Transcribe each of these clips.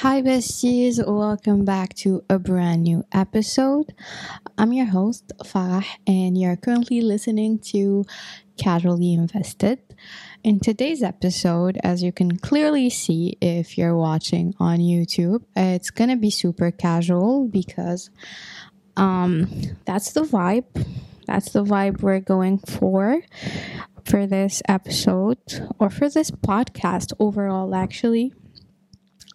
Hi, besties. Welcome back to a brand new episode. I'm your host, Farah, and you're currently listening to Casually Invested. In today's episode, as you can clearly see if you're watching on YouTube, it's gonna be super casual because um, that's the vibe. That's the vibe we're going for for this episode or for this podcast overall, actually.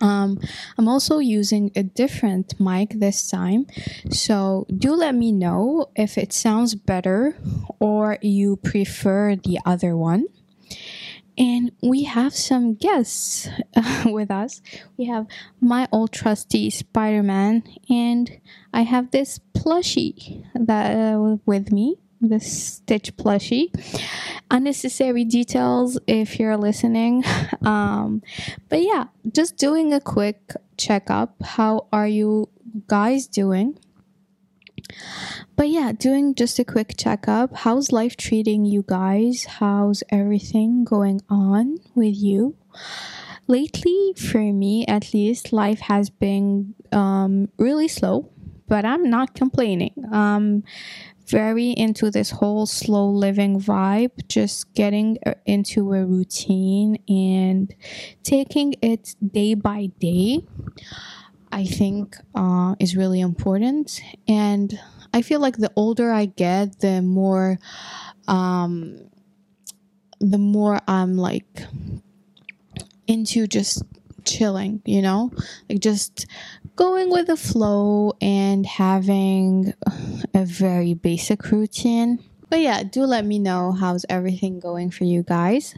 Um, I'm also using a different mic this time, so do let me know if it sounds better or you prefer the other one. And we have some guests uh, with us. We have my old trusty Spider Man, and I have this plushie that uh, with me the Stitch plushie. Unnecessary details if you're listening. Um, but yeah, just doing a quick checkup. How are you guys doing? But yeah, doing just a quick checkup. How's life treating you guys? How's everything going on with you? Lately, for me at least, life has been um, really slow, but I'm not complaining. Um, very into this whole slow living vibe, just getting uh, into a routine and taking it day by day. I think uh, is really important, and I feel like the older I get, the more, um, the more I'm like into just chilling, you know, like just going with the flow and having a very basic routine. But yeah, do let me know how's everything going for you guys.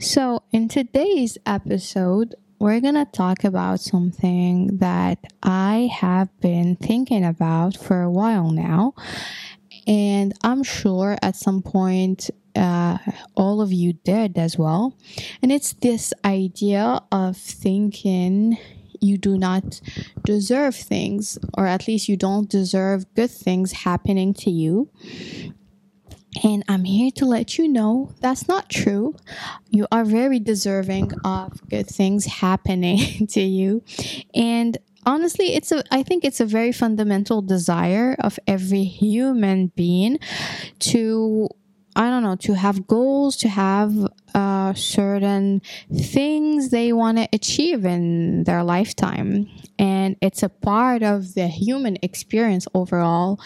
So, in today's episode, we're gonna talk about something that I have been thinking about for a while now. And I'm sure at some point uh, all of you did as well. And it's this idea of thinking you do not deserve things, or at least you don't deserve good things happening to you. And I'm here to let you know that's not true. You are very deserving of good things happening to you. And honestly, it's a I think it's a very fundamental desire of every human being to I don't know, to have goals, to have uh, certain things they want to achieve in their lifetime. And it's a part of the human experience overall.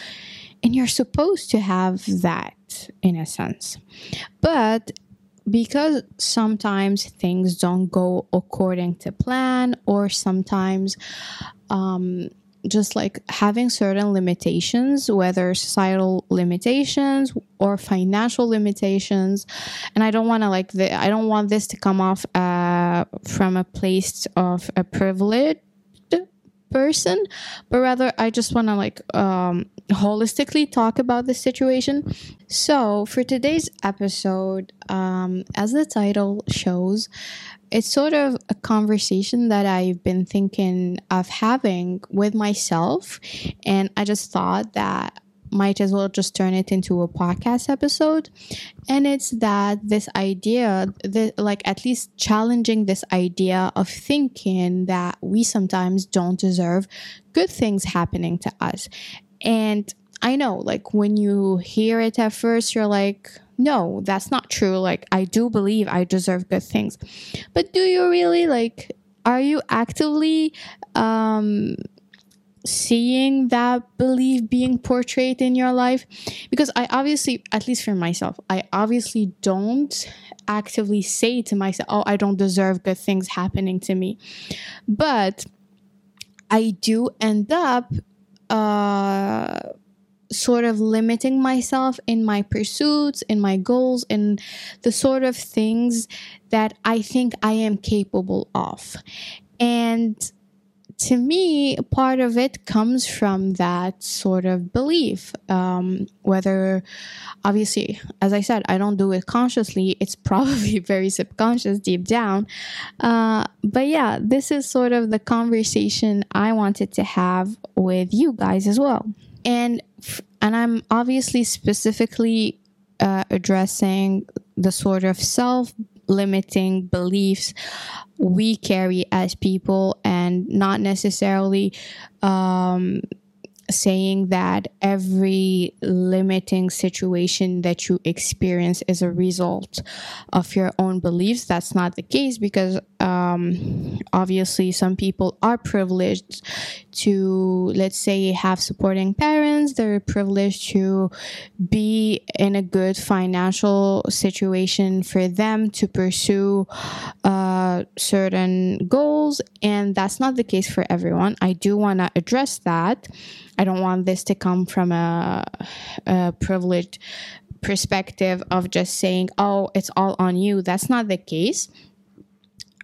And you're supposed to have that in a sense. But because sometimes things don't go according to plan, or sometimes um, just like having certain limitations, whether societal limitations or financial limitations. And I don't want to like the, I don't want this to come off uh, from a place of a privilege person, but rather I just want to like um, holistically talk about the situation. So for today's episode, um, as the title shows, it's sort of a conversation that I've been thinking of having with myself. And I just thought that might as well just turn it into a podcast episode. And it's that this idea, that like at least challenging this idea of thinking that we sometimes don't deserve good things happening to us. And I know, like, when you hear it at first, you're like, no, that's not true. Like, I do believe I deserve good things. But do you really, like, are you actively um, seeing that belief being portrayed in your life? Because I obviously, at least for myself, I obviously don't actively say to myself, oh, I don't deserve good things happening to me. But I do end up. Uh, sort of limiting myself in my pursuits, in my goals, in the sort of things that I think I am capable of. And to me, part of it comes from that sort of belief. Um, whether, obviously, as I said, I don't do it consciously, it's probably very subconscious deep down. Uh, but yeah, this is sort of the conversation I wanted to have with you guys as well and and I'm obviously specifically uh, addressing the sort of self limiting beliefs we carry as people and not necessarily um, saying that every limiting situation that you experience is a result of your own beliefs. That's not the case because um, obviously some people are privileged to, let's say, have supporting parents. They're privileged to be in a good financial situation for them to pursue uh, certain goals. And that's not the case for everyone. I do want to address that. I don't want this to come from a, a privileged perspective of just saying, oh, it's all on you. That's not the case.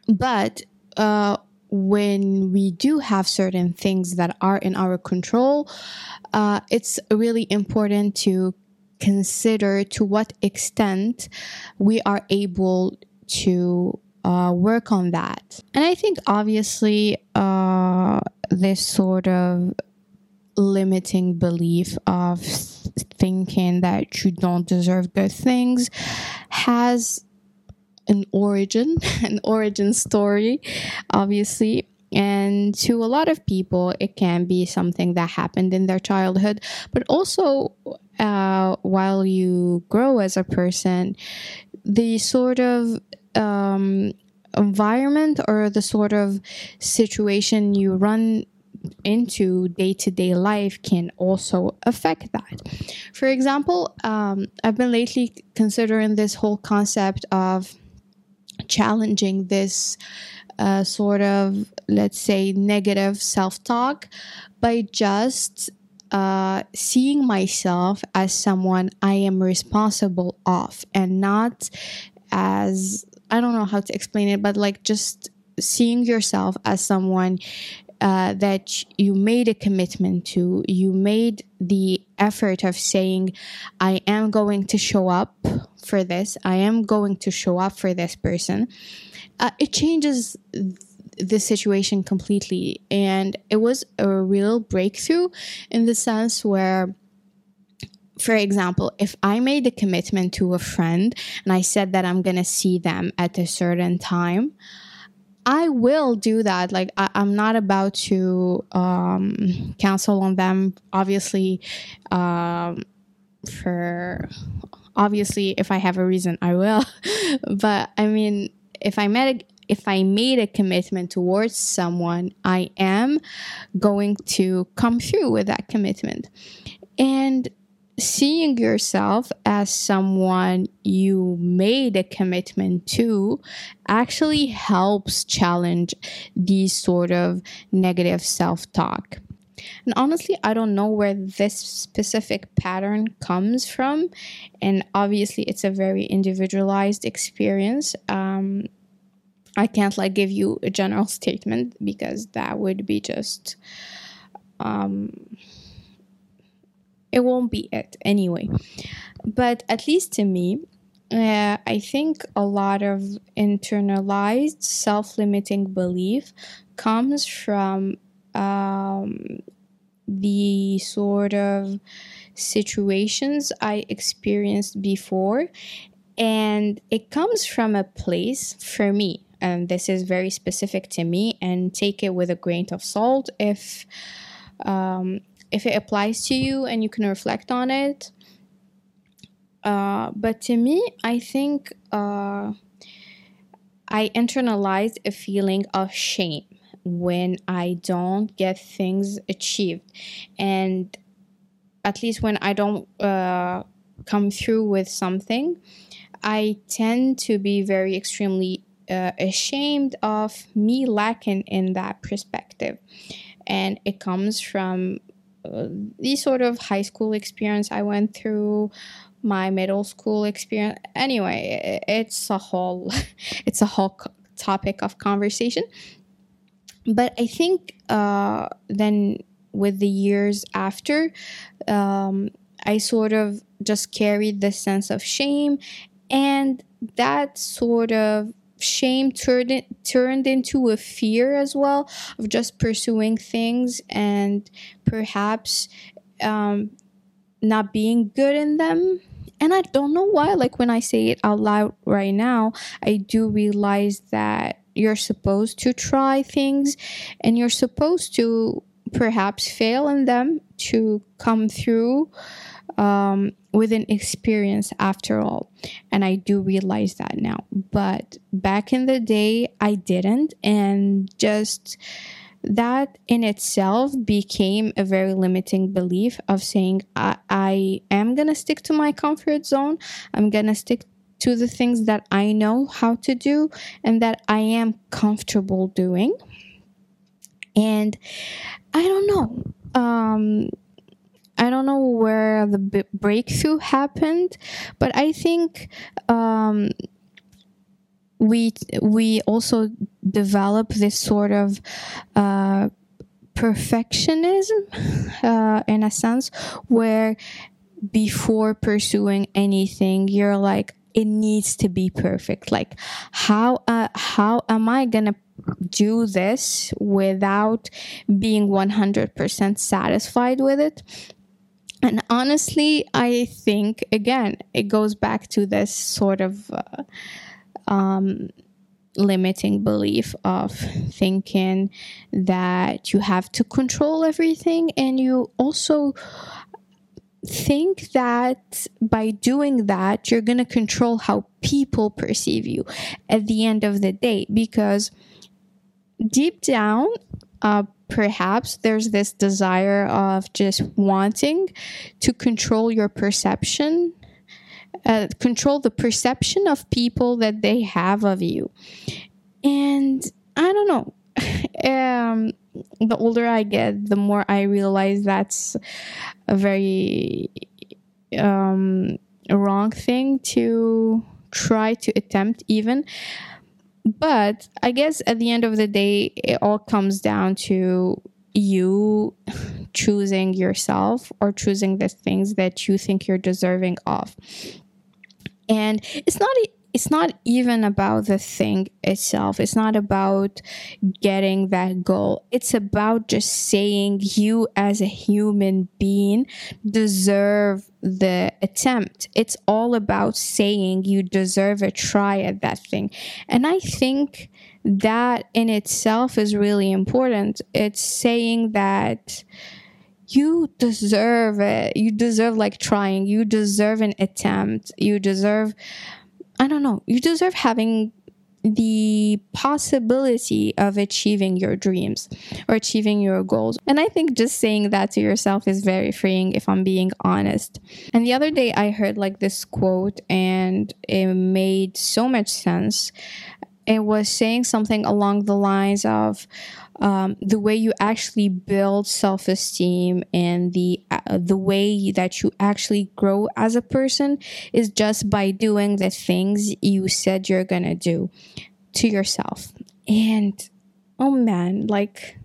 But uh, when we do have certain things that are in our control, uh, it's really important to consider to what extent we are able to uh, work on that. And I think obviously uh, this sort of limiting belief of thinking that you don't deserve good things has an origin, an origin story, obviously. And to a lot of people, it can be something that happened in their childhood, but also uh, while you grow as a person, the sort of um, environment or the sort of situation you run into day to day life can also affect that. For example, um, I've been lately considering this whole concept of challenging this uh, sort of, let's say, negative self talk by just uh, seeing myself as someone I am responsible of and not as I don't know how to explain it, but like just seeing yourself as someone uh, that you made a commitment to, you made the effort of saying, I am going to show up for this, I am going to show up for this person, uh, it changes the situation completely. And it was a real breakthrough in the sense where for example, if I made a commitment to a friend and I said that I'm going to see them at a certain time, I will do that. Like I, am not about to um, cancel on them. Obviously, um, for obviously, if I have a reason, I will. but I mean, if I met a, if I made a commitment towards someone, I am going to come through with that commitment. And seeing yourself as someone you made a commitment to actually helps challenge these sort of negative self talk. And honestly, I don't know where this specific pattern comes from. And obviously, it's a very individualized experience. Um, I can't like give you a general statement because that would be just um, it won't be it anyway. But at least to me, uh, I think a lot of internalized self limiting belief comes from um, the sort of situations I experienced before. And it comes from a place for me, and this is very specific to me, and take it with a grain of salt if um, if it applies to you and you can reflect on it. Uh, but to me, I think uh, I internalized a feeling of shame when I don't get things achieved. And at least when I don't uh, come through with something, I tend to be very extremely uh, ashamed of me lacking in that perspective. And it comes from the sort of high school experience I went through, my middle school experience. Anyway, it's a whole it's a whole topic of conversation. But I think uh, then with the years after, um, I sort of just carried this sense of shame, and that sort of shame turned turned into a fear as well of just pursuing things and perhaps um, not being good in them. And I don't know why, like when I say it out loud right now, I do realize that you're supposed to try things and you're supposed to perhaps fail in them to come through um, with an experience after all. And I do realize that now. But back in the day, I didn't. And just that in itself became a very limiting belief of saying, I, I am going to stick to my comfort zone. I'm going to stick to the things that I know how to do and that I am comfortable doing. And I don't know. Um, I don't know where the b- breakthrough happened, but I think um, we we also develop this sort of uh, perfectionism uh, in a sense where before pursuing anything you're like it needs to be perfect. Like how uh, how am i gonna do this without being 100% satisfied with it and honestly i think again it goes back to this sort of uh, um, limiting belief of thinking that you have to control everything and you also think that by doing that you're going to control how people perceive you at the end of the day because deep down uh, perhaps there's this desire of just wanting to control your perception uh, control the perception of people that they have of you. And i don't know um, the older i get the more i realize that's a very um, wrong thing to try to attempt even but i guess at the end of the day it all comes down to you choosing yourself or choosing the things that you think you're deserving of. And it's not it's not even about the thing itself it's not about getting that goal it's about just saying you as a human being deserve the attempt it's all about saying you deserve a try at that thing and i think that in itself is really important it's saying that you deserve it. You deserve like trying. You deserve an attempt. You deserve, I don't know, you deserve having the possibility of achieving your dreams or achieving your goals. And I think just saying that to yourself is very freeing if I'm being honest. And the other day I heard like this quote and it made so much sense. It was saying something along the lines of, um, the way you actually build self-esteem and the uh, the way that you actually grow as a person is just by doing the things you said you're gonna do to yourself. And oh man like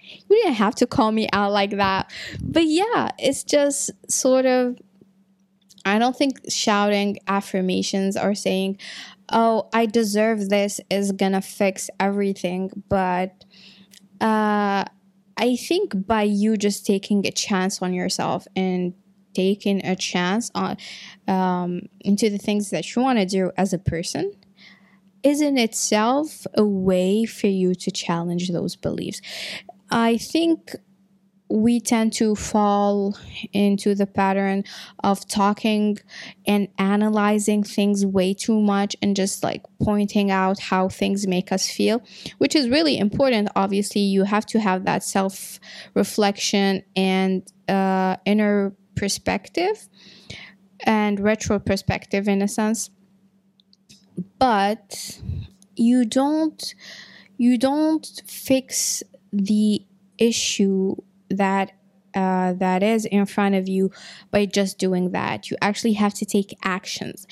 you didn't have to call me out like that. But yeah it's just sort of i don't think shouting affirmations or saying oh i deserve this is gonna fix everything but uh, I think by you just taking a chance on yourself and taking a chance on um, into the things that you want to do as a person is in itself a way for you to challenge those beliefs. I think we tend to fall into the pattern of talking and analyzing things way too much and just like pointing out how things make us feel, which is really important. Obviously, you have to have that self reflection and uh, inner perspective and retro perspective in a sense. But you don't you don't fix the issue that uh, that is in front of you by just doing that. You actually have to take actions.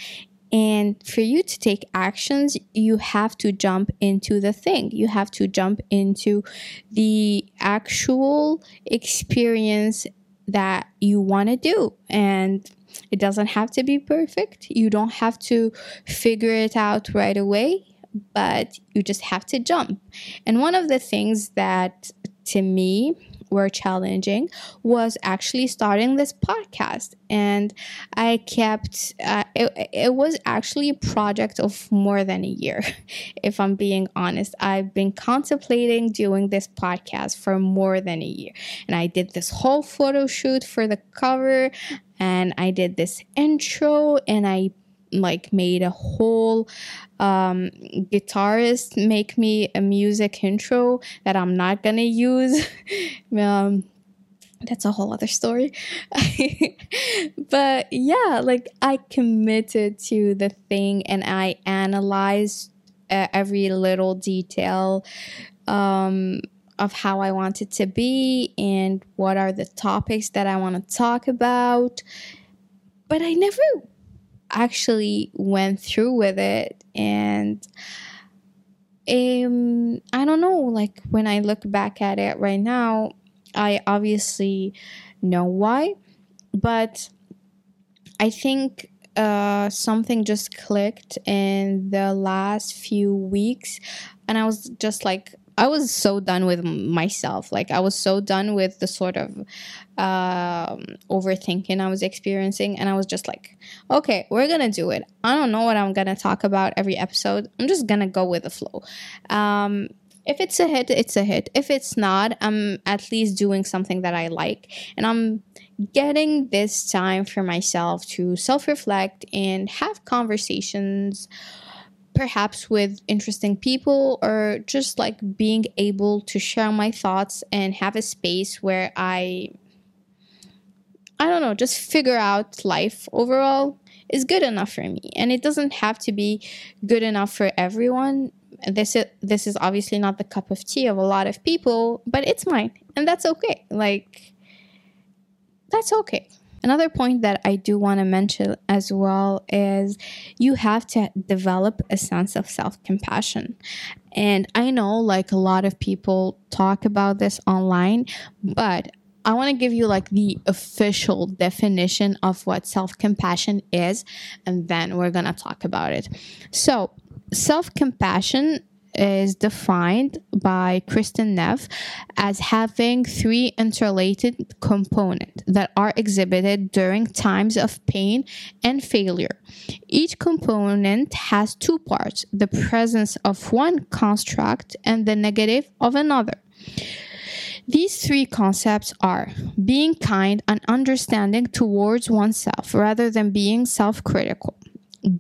And for you to take actions, you have to jump into the thing. You have to jump into the actual experience that you want to do. And it doesn't have to be perfect. You don't have to figure it out right away, but you just have to jump. And one of the things that to me were challenging was actually starting this podcast. And i kept uh, it, it was actually a project of more than a year if i'm being honest. I've been contemplating doing this podcast for more than a year. And i did this whole photo shoot for the cover and i did this intro and i like made a whole um, guitarist make me a music intro that I'm not gonna use. um, that's a whole other story. but yeah, like I committed to the thing and I analyzed uh, every little detail um, of how I want it to be and what are the topics that I want to talk about. But I never actually went through with it and um i don't know like when i look back at it right now i obviously know why but i think uh, something just clicked in the last few weeks and i was just like I was so done with myself. Like I was so done with the sort of um, overthinking I was experiencing, and I was just like, okay, we're gonna do it. I don't know what I'm gonna talk about every episode. I'm just gonna go with the flow. Um, if it's a hit, it's a hit. If it's not, I'm at least doing something that I like, and I'm getting this time for myself to self reflect and have conversations perhaps with interesting people or just like being able to share my thoughts and have a space where I I don't know, just figure out life overall is good enough for me. And it doesn't have to be good enough for everyone. This is this is obviously not the cup of tea of a lot of people, but it's mine. And that's okay. Like that's okay. Another point that I do want to mention as well is you have to develop a sense of self compassion. And I know like a lot of people talk about this online, but I want to give you like the official definition of what self compassion is, and then we're going to talk about it. So, self compassion is defined by Kristin Neff as having three interrelated components that are exhibited during times of pain and failure. Each component has two parts the presence of one construct and the negative of another. These three concepts are being kind and understanding towards oneself rather than being self critical.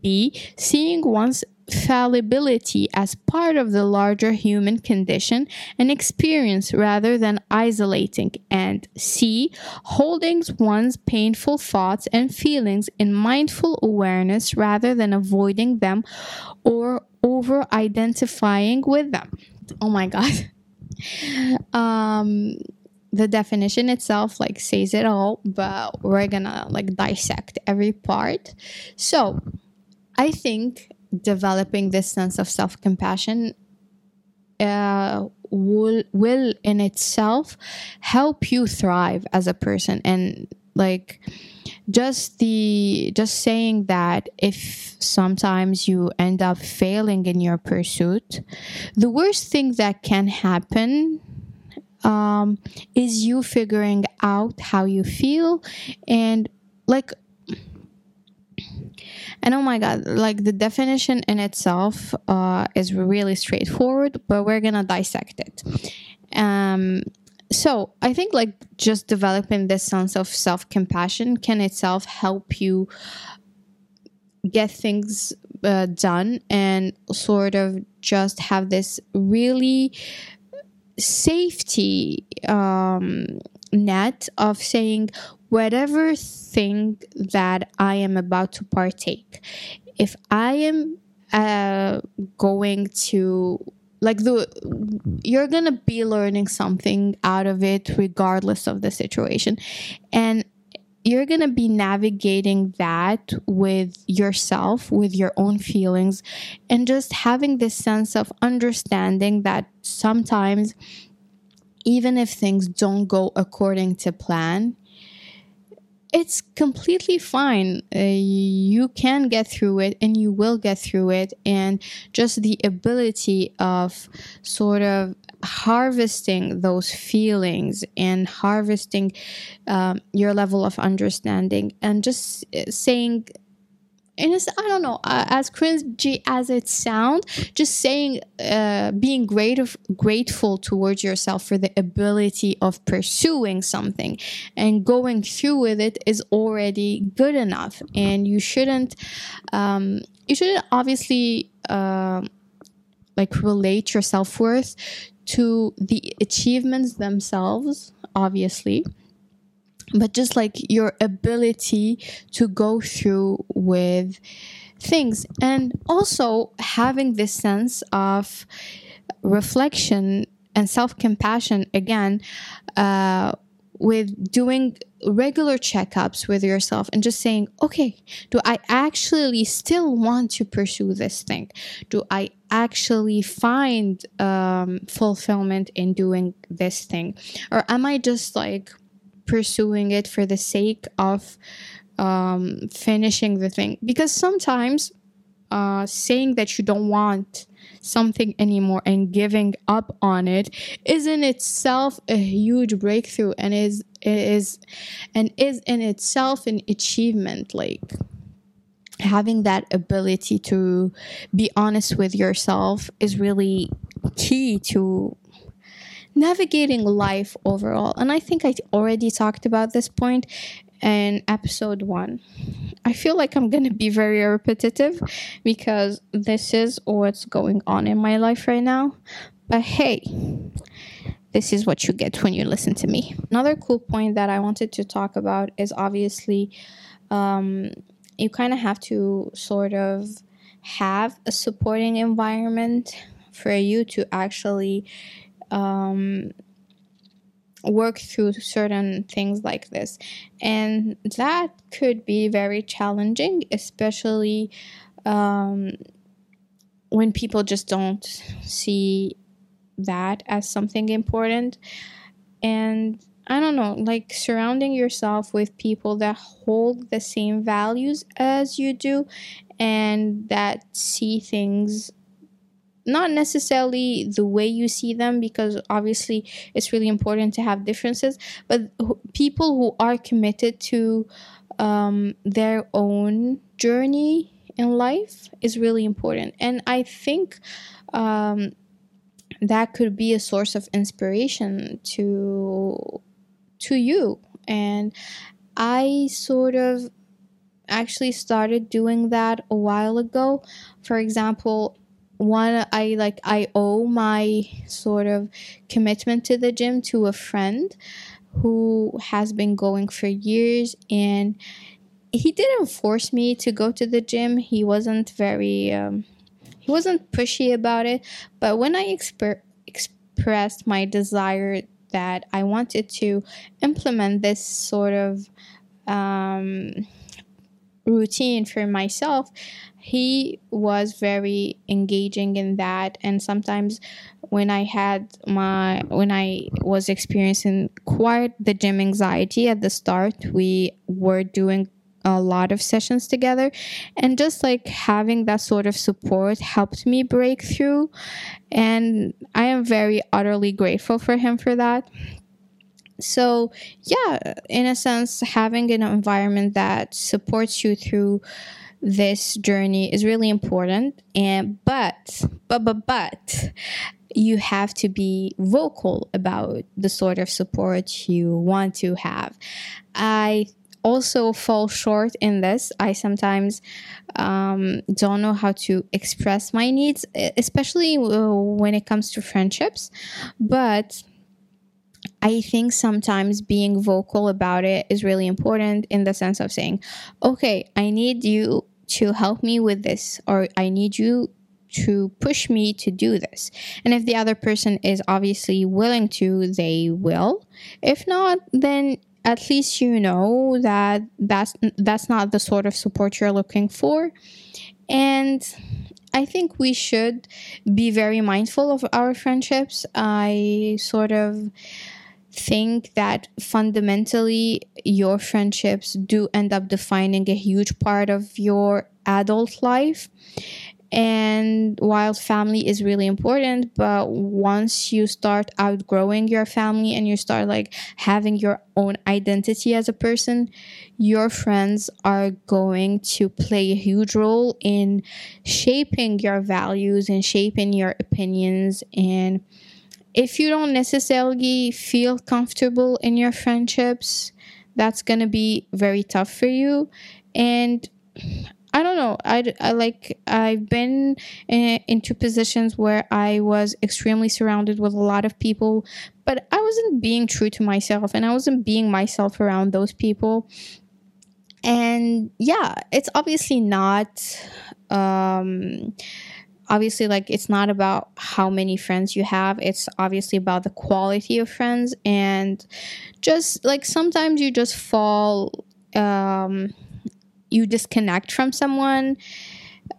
B. Seeing one's fallibility as part of the larger human condition and experience rather than isolating. And C. Holding one's painful thoughts and feelings in mindful awareness rather than avoiding them or over identifying with them. Oh my God. um, the definition itself like says it all, but we're gonna like dissect every part. So, I think developing this sense of self compassion uh, will will in itself help you thrive as a person. And like just the just saying that if sometimes you end up failing in your pursuit the worst thing that can happen um, is you figuring out how you feel and like and oh my god, like the definition in itself uh, is really straightforward, but we're gonna dissect it. Um, so I think like just developing this sense of self compassion can itself help you get things uh, done and sort of just have this really safety um, net of saying whatever thing that I am about to partake, if I am uh, going to like the you're gonna be learning something out of it regardless of the situation. And you're to be navigating that with yourself, with your own feelings, and just having this sense of understanding that sometimes, even if things don't go according to plan, it's completely fine. Uh, you can get through it and you will get through it. And just the ability of sort of harvesting those feelings and harvesting um, your level of understanding and just saying and it's I don't know uh, as cringy as it sounds, just saying uh, being great grateful towards yourself for the ability of pursuing something and going through with it is already good enough, and you shouldn't um, you shouldn't obviously uh, like relate your self worth to the achievements themselves, obviously but just like your ability to go through with things. And also having this sense of reflection and self-compassion again uh, with doing regular checkups with yourself and just saying okay do i actually still want to pursue this thing? Do i actually find um, fulfillment in doing this thing? Or am i just like pursuing it for the sake of um, finishing the thing. Because sometimes uh, saying that you don't want something anymore and giving up on it is in itself a huge breakthrough and is is and is in itself an achievement like having that ability to be honest with yourself is really key to navigating life overall. And I think I already talked about this point in episode one. I feel like I'm going to be very repetitive because this is what's going on in my life right now. But hey, this is what you get when you listen to me. Another cool point that I wanted to talk about is obviously um, you kind of have to sort of have a supporting environment for you to actually um, work through certain things like this. And that could be very challenging, especially um, when people just don't see that as something important. And I don't know, like surrounding yourself with people that hold the same values as you do and that see things not necessarily the way you see them because obviously it's really important to have differences but people who are committed to um, their own journey in life is really important. And i think um, that could be a source of inspiration to to you. And i sort of actually started doing that a while ago. For example one i like i owe my sort of commitment to the gym to a friend who has been going for years and he didn't force me to go to the gym. He wasn't very um, he wasn't pushy about it but when i expressed my desire that i wanted to implement this sort of um, routine for myself he was very engaging in that. And sometimes when i had my when i was experiencing quite the gym anxiety at the start we were doing a lot of sessions together. And just like having that sort of support helped me break through. And i am very utterly grateful for him for that. So yeah in a sense having an environment that supports you through this journey is really important and but but but but you have to be vocal about the sort of support you want to have. I also fall short in this. I sometimes um, don't know how to express my needs especially when it comes to friendships but I think sometimes being vocal about it is really important in the sense of saying, okay, I need you to help me with this, or I need you to push me to do this. And if the other person is obviously willing to, they will. If not, then at least you know that that's that's not the sort of support you're looking for. And I think we should be very mindful of our friendships. I sort of think that fundamentally your friendships do end up defining a huge part of your adult life. And while family is really important but once you start outgrowing your family and you start like having your own identity as a person your friends are going to play a huge role in shaping your values and shaping your opinions and if you don't necessarily feel comfortable in your friendships that's going to be very tough for you and I don't know. I, I like I've been in, into positions where I was extremely surrounded with a lot of people, but I wasn't being true to myself and I wasn't being myself around those people. And yeah, it's obviously not um obviously like it's not about how many friends you have it's obviously about the quality of friends and just like sometimes you just fall um you disconnect from someone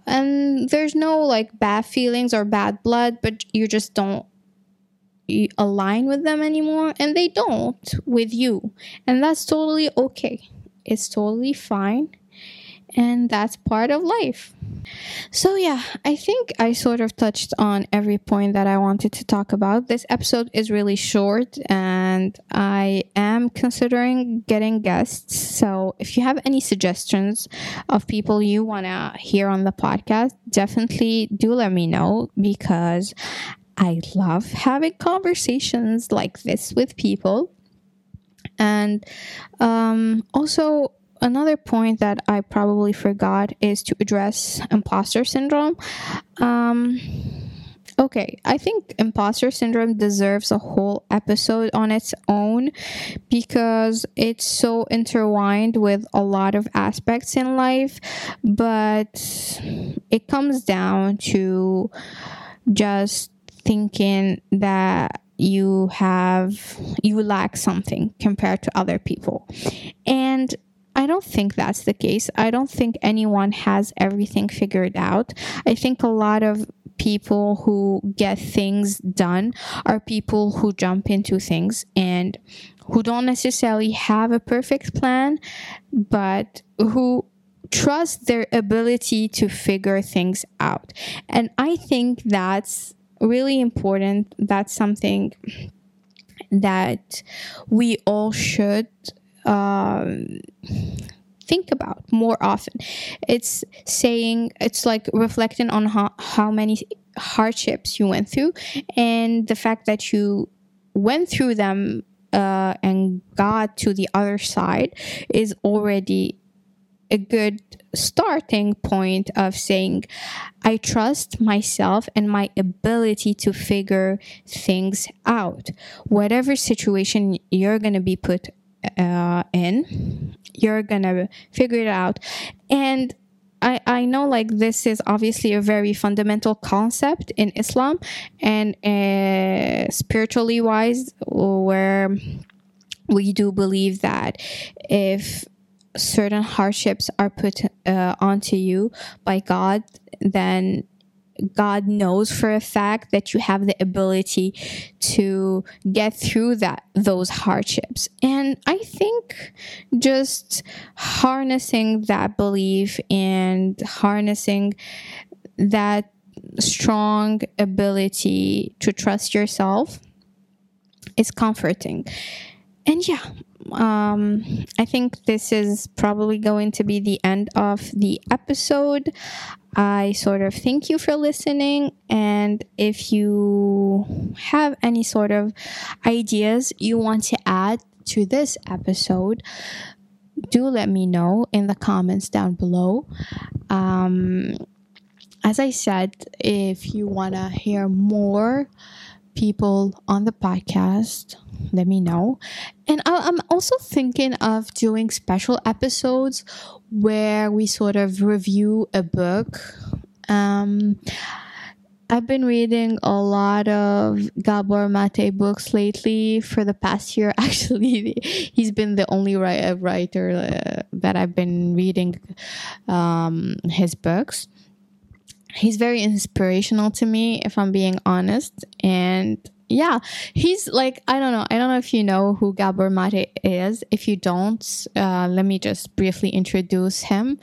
and there's no like bad feelings or bad blood but you just don't align with them anymore and they don't with you and that's totally okay it's totally fine and that's part of life. So, yeah, I think I sort of touched on every point that I wanted to talk about. This episode is really short, and I am considering getting guests. So, if you have any suggestions of people you want to hear on the podcast, definitely do let me know because I love having conversations like this with people. And um, also, another point that I probably forgot is to address imposter syndrome. Um, okay, I think imposter syndrome deserves a whole episode on its own because it's so intertwined with a lot of aspects in life, but it comes down to just thinking that you have you lack something compared to other people and I don't think that's the case. I don't think anyone has everything figured out. I think a lot of people who get things done are people who jump into things and who don't necessarily have a perfect plan, but who trust their ability to figure things out. And I think that's really important. That's something that we all should um, think about more often. It's saying, it's like reflecting on how, how many hardships you went through and the fact that you went through them uh, and got to the other side is already a good starting point of saying, I trust myself and my ability to figure things out. Whatever situation you're going to be put uh, in you're gonna figure it out. And I, I know like this is obviously a very fundamental concept in Islam and uh, spiritually wise, where we do believe that if certain hardships are put uh, onto you by God, then God knows for a fact that you have the ability to get through that those hardships. And I think just harnessing that belief and harnessing that strong ability to trust yourself is comforting. And yeah, um, I think this is probably going to be the end of the episode. I sort of thank you for listening. And if you have any sort of ideas you want to add to this episode, do let me know in the comments down below. Um, as I said, if you want to hear more people on the podcast, let me know. And I'm also thinking of doing special episodes where we sort of review a book. Um, I've been reading a lot of Gabor Mate books lately for the past year. Actually, he's been the only writer uh, that I've been reading um, his books he's very inspirational to me if i'm being honest and yeah, he's like I don't know. I don't know if you know who Gabor Mate is. If you don't, uh, let me just briefly introduce him.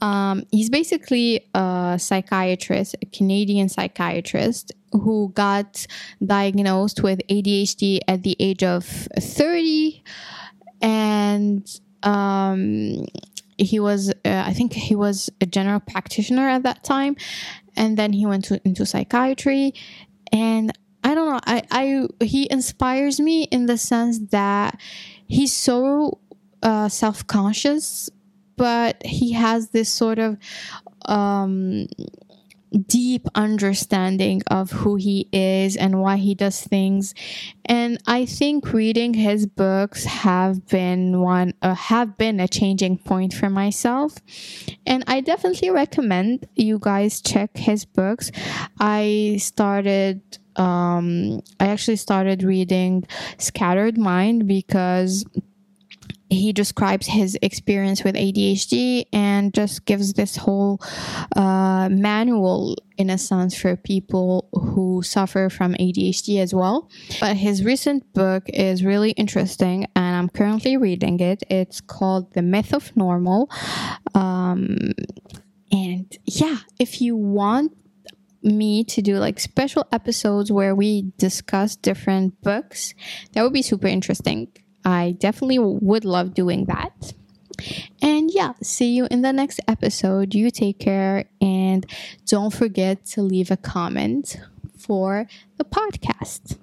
Um, he's basically a psychiatrist, a Canadian psychiatrist who got diagnosed with ADHD at the age of thirty, and um, he was uh, I think he was a general practitioner at that time, and then he went to, into psychiatry and I don't know. I, I he inspires me in the sense that he's so uh, self conscious, but he has this sort of um, deep understanding of who he is and why he does things. And i think reading his books have been one uh, have been a changing point for myself. And i definitely recommend you guys check his books. I started um, I actually started reading Scattered Mind because he describes his experience with ADHD and just gives this whole uh, manual, in a sense, for people who suffer from ADHD as well. But his recent book is really interesting, and I'm currently reading it. It's called The Myth of Normal. Um, and yeah, if you want me to do like special episodes where we discuss different books, that would be super interesting. I definitely would love doing that. And yeah, see you in the next episode. You take care and don't forget to leave a comment for the podcast.